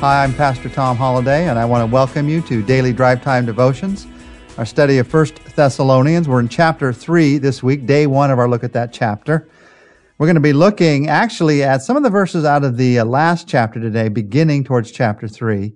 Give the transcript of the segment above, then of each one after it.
Hi, I'm Pastor Tom Holladay, and I want to welcome you to Daily Drive Time Devotions, our study of First Thessalonians. We're in chapter 3 this week, day one of our look at that chapter. We're going to be looking actually at some of the verses out of the uh, last chapter today, beginning towards chapter 3,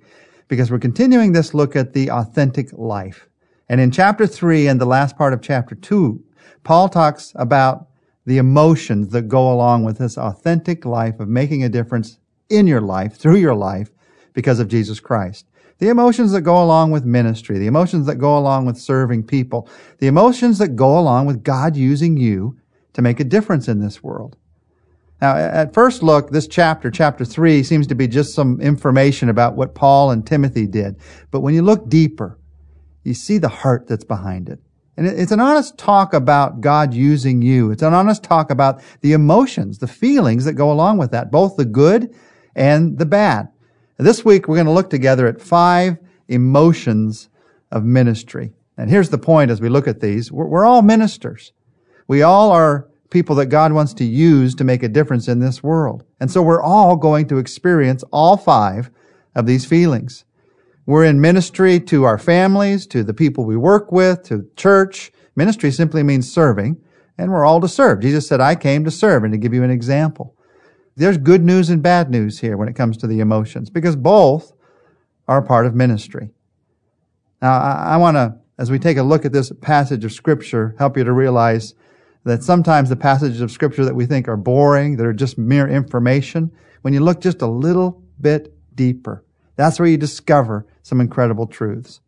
because we're continuing this look at the authentic life. And in chapter 3 and the last part of chapter 2, Paul talks about the emotions that go along with this authentic life of making a difference in your life, through your life, because of Jesus Christ. The emotions that go along with ministry, the emotions that go along with serving people, the emotions that go along with God using you to make a difference in this world. Now, at first look, this chapter, chapter 3, seems to be just some information about what Paul and Timothy did. But when you look deeper, you see the heart that's behind it. And it's an honest talk about God using you. It's an honest talk about the emotions, the feelings that go along with that, both the good and the bad. This week, we're going to look together at five emotions of ministry. And here's the point as we look at these. We're, we're all ministers. We all are people that God wants to use to make a difference in this world. And so we're all going to experience all five of these feelings. We're in ministry to our families, to the people we work with, to church. Ministry simply means serving, and we're all to serve. Jesus said, I came to serve and to give you an example. There's good news and bad news here when it comes to the emotions, because both are part of ministry. Now, I, I want to, as we take a look at this passage of scripture, help you to realize that sometimes the passages of scripture that we think are boring, that are just mere information, when you look just a little bit deeper, that's where you discover some incredible truths.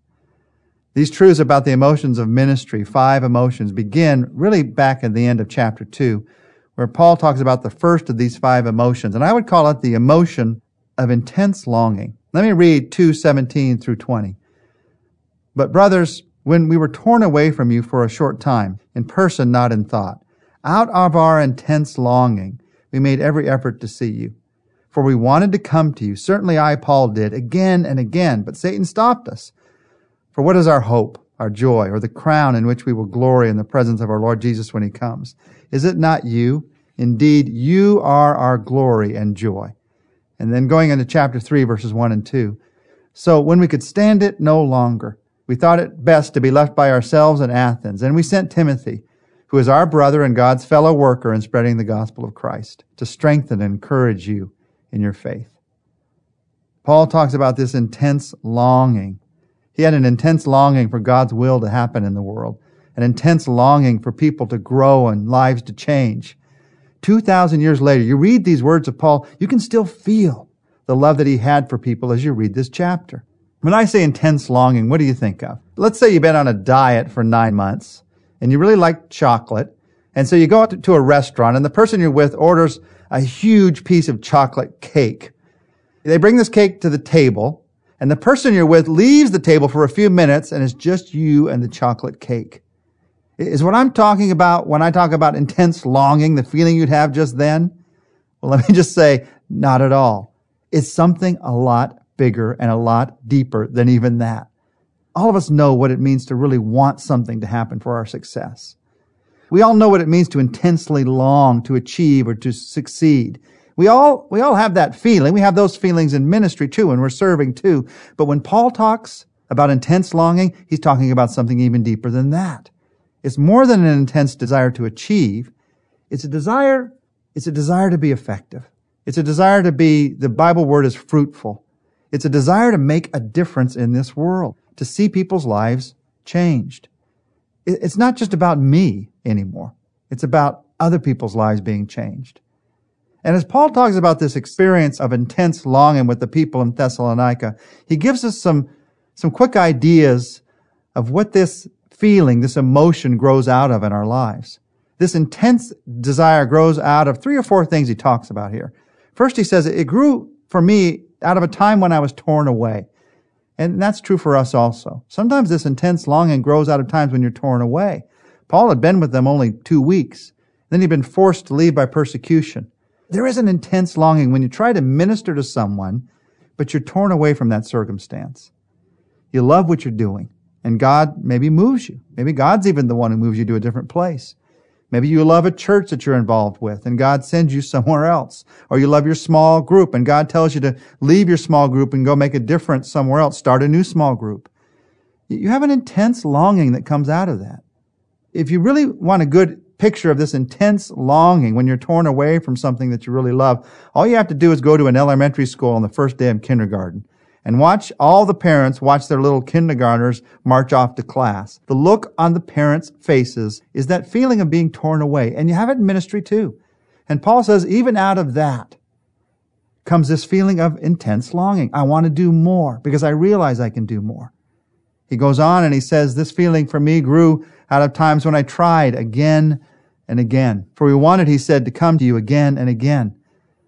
These truths about the emotions of ministry, five emotions, begin really back at the end of chapter 2, where Paul talks about the first of these five emotions. And I would call it the emotion of intense longing. Let me read 2:17 through 20. But brothers, when we were torn away from you for a short time, in person, not in thought, out of our intense longing, we made every effort to see you for we wanted to come to you. Certainly I, Paul, did again and again, but Satan stopped us. For what is our hope, our joy, or the crown in which we will glory in the presence of our Lord Jesus when he comes? Is it not you? Indeed, you are our glory and joy. And then going into chapter 3, verses 1 and 2. So when we could stand it no longer, we thought it best to be left by ourselves in Athens, and we sent Timothy, who is our brother and God's fellow worker in spreading the gospel of Christ, to strengthen and encourage you in your faith. Paul talks about this intense longing. He had an intense longing for God's will to happen in the world, an intense longing for people to grow and lives to change. 2,000 years later, you read these words of Paul, you can still feel the love that he had for people as you read this chapter. When I say intense longing, what do you think of? Let's say you've been on a diet for nine months and you really like chocolate. And so you go out to a restaurant and the person you're with orders a huge piece of chocolate cake. They bring this cake to the table, and the person you're with leaves the table for a few minutes, and it's just you and the chocolate cake. Is what I'm talking about when I talk about intense longing, the feeling you'd have just then? Well, let me just say, not at all. It's something a lot bigger and a lot deeper than even that. All of us know what it means to really want something to happen for our success. We all know what it means to intensely long to achieve or to succeed. We all, we all have that feeling. We have those feelings in ministry too, and we're serving too. But when Paul talks about intense longing, he's talking about something even deeper than that. It's more than an intense desire to achieve. It's a desire, it's a desire to be effective. It's a desire to be, the Bible word is fruitful. It's a desire to make a difference in this world, to see people's lives changed. It's not just about me anymore. It's about other people's lives being changed. And as Paul talks about this experience of intense longing with the people in Thessalonica, he gives us some, some quick ideas of what this feeling, this emotion grows out of in our lives. This intense desire grows out of three or four things he talks about here. First, he says, it grew for me out of a time when I was torn away. And that's true for us also. Sometimes this intense longing grows out of times when you're torn away. Paul had been with them only two weeks. Then he'd been forced to leave by persecution. There is an intense longing when you try to minister to someone, but you're torn away from that circumstance. You love what you're doing, and God maybe moves you. Maybe God's even the one who moves you to a different place. Maybe you love a church that you're involved with and God sends you somewhere else. Or you love your small group and God tells you to leave your small group and go make a difference somewhere else. Start a new small group. You have an intense longing that comes out of that. If you really want a good picture of this intense longing when you're torn away from something that you really love, all you have to do is go to an elementary school on the first day of kindergarten and watch all the parents watch their little kindergartners march off to class. The look on the parents' faces is that feeling of being torn away. And you have it in ministry too. And Paul says, even out of that comes this feeling of intense longing. I want to do more because I realize I can do more. He goes on and he says, this feeling for me grew out of times when I tried again and again. For we wanted, he said, to come to you again and again.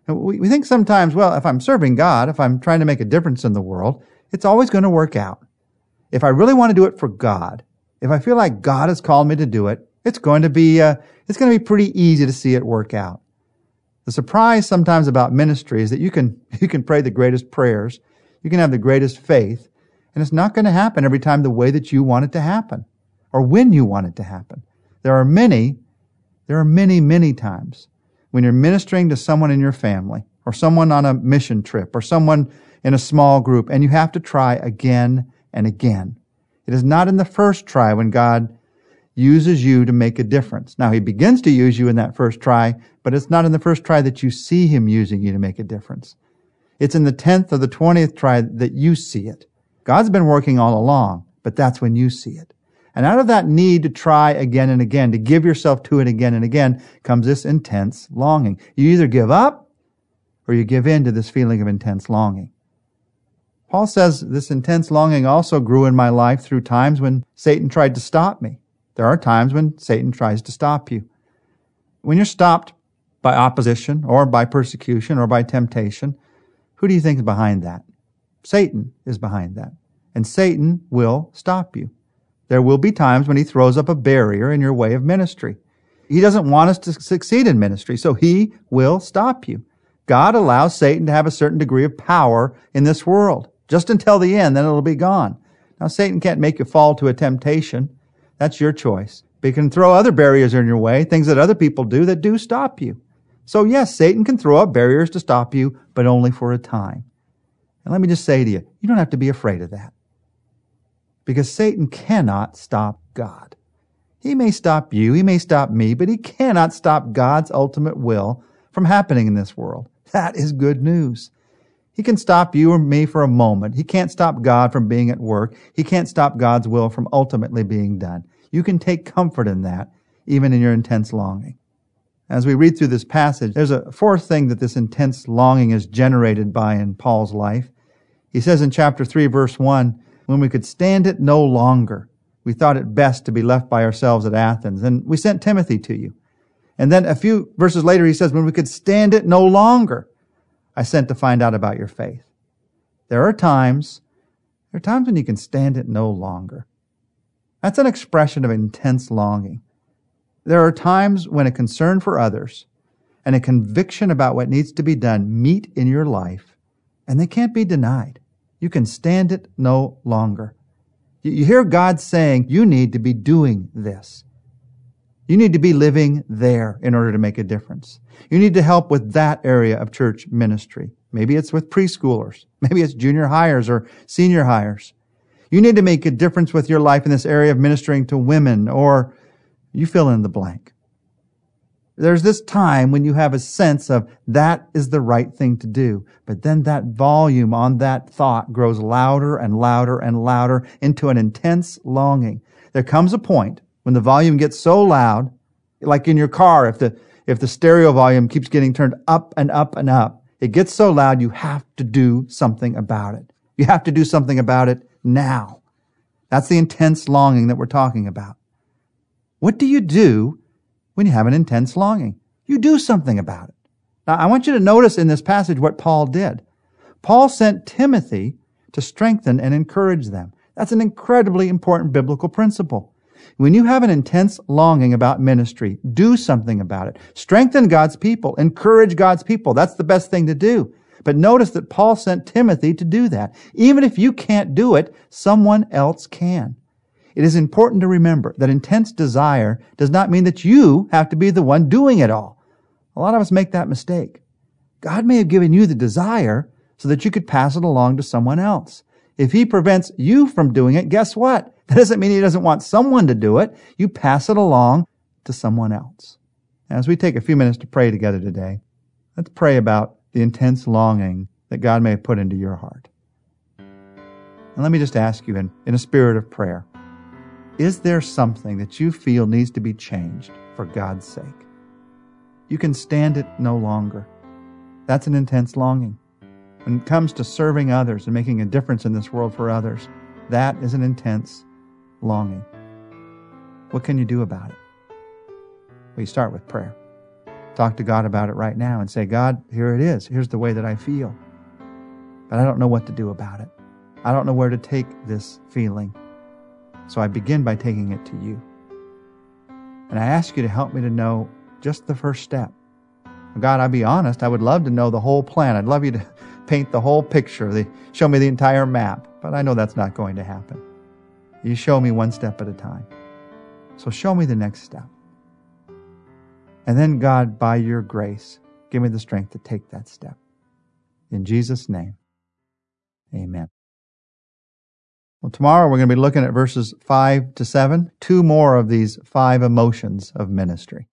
We, think sometimes, well, if I'm serving God, if I'm trying to make a difference in the world, it's always going to work out. If I really want to do it for God, if I feel like God has called me to do it, it's going to be, uh, it's going to be pretty easy to see it work out. The surprise sometimes about ministry is that you can, you can pray the greatest prayers. You can have the greatest faith and it's not going to happen every time the way that you want it to happen or when you want it to happen. There are many, there are many, many times when you're ministering to someone in your family or someone on a mission trip or someone in a small group and you have to try again and again. It is not in the first try when God uses you to make a difference. Now he begins to use you in that first try, but it's not in the first try that you see him using you to make a difference. It's in the 10th or the 20th try that you see it. God's been working all along, but that's when you see it. And out of that need to try again and again, to give yourself to it again and again, comes this intense longing. You either give up or you give in to this feeling of intense longing. Paul says this intense longing also grew in my life through times when Satan tried to stop me. There are times when Satan tries to stop you. When you're stopped by opposition or by persecution or by temptation, who do you think is behind that? Satan is behind that. And Satan will stop you. There will be times when he throws up a barrier in your way of ministry. He doesn't want us to succeed in ministry, so he will stop you. God allows Satan to have a certain degree of power in this world, just until the end, then it'll be gone. Now, Satan can't make you fall to a temptation. That's your choice. But he can throw other barriers in your way, things that other people do that do stop you. So yes, Satan can throw up barriers to stop you, but only for a time. And let me just say to you, you don't have to be afraid of that because Satan cannot stop God. He may stop you, he may stop me, but he cannot stop God's ultimate will from happening in this world. That is good news. He can stop you or me for a moment. He can't stop God from being at work. He can't stop God's will from ultimately being done. You can take comfort in that, even in your intense longing. As we read through this passage, there's a fourth thing that this intense longing is generated by in Paul's life. He says in chapter 3, verse 1, when we could stand it no longer, we thought it best to be left by ourselves at Athens. And we sent Timothy to you. And then a few verses later, he says, when we could stand it no longer, I sent to find out about your faith. There are times, there are times when you can stand it no longer. That's an expression of intense longing. There are times when a concern for others and a conviction about what needs to be done meet in your life, and they can't be denied. You can stand it no longer. You hear God saying, you need to be doing this. You need to be living there in order to make a difference. You need to help with that area of church ministry. Maybe it's with preschoolers. Maybe it's junior highers or senior highers. You need to make a difference with your life in this area of ministering to women or you fill in the blank. There's this time when you have a sense of that is the right thing to do. But then that volume on that thought grows louder and louder and louder into an intense longing. There comes a point when the volume gets so loud, like in your car, if the, if the stereo volume keeps getting turned up and up and up, it gets so loud you have to do something about it. You have to do something about it now. That's the intense longing that we're talking about. What do you do when you have an intense longing. You do something about it. Now, I want you to notice in this passage what Paul did. Paul sent Timothy to strengthen and encourage them. That's an incredibly important biblical principle. When you have an intense longing about ministry, do something about it. Strengthen God's people. Encourage God's people. That's the best thing to do. But notice that Paul sent Timothy to do that. Even if you can't do it, someone else can. It is important to remember that intense desire does not mean that you have to be the one doing it all. A lot of us make that mistake. God may have given you the desire so that you could pass it along to someone else. If he prevents you from doing it, guess what? That doesn't mean he doesn't want someone to do it. You pass it along to someone else. As we take a few minutes to pray together today, let's pray about the intense longing that God may have put into your heart. And let me just ask you in, in a spirit of prayer, is there something that you feel needs to be changed for God's sake? You can stand it no longer. That's an intense longing. When it comes to serving others and making a difference in this world for others, that is an intense longing. What can you do about it? Well, you start with prayer. Talk to God about it right now and say, God, here it is. Here's the way that I feel. But I don't know what to do about it. I don't know where to take this feeling. So I begin by taking it to you. And I ask you to help me to know just the first step. God, I'll be honest, I would love to know the whole plan. I'd love you to paint the whole picture, the, show me the entire map, but I know that's not going to happen. You show me one step at a time. So show me the next step. And then, God, by your grace, give me the strength to take that step. In Jesus' name, amen. Well, tomorrow we're going to be looking at verses 5 to 7, two more of these five emotions of ministry.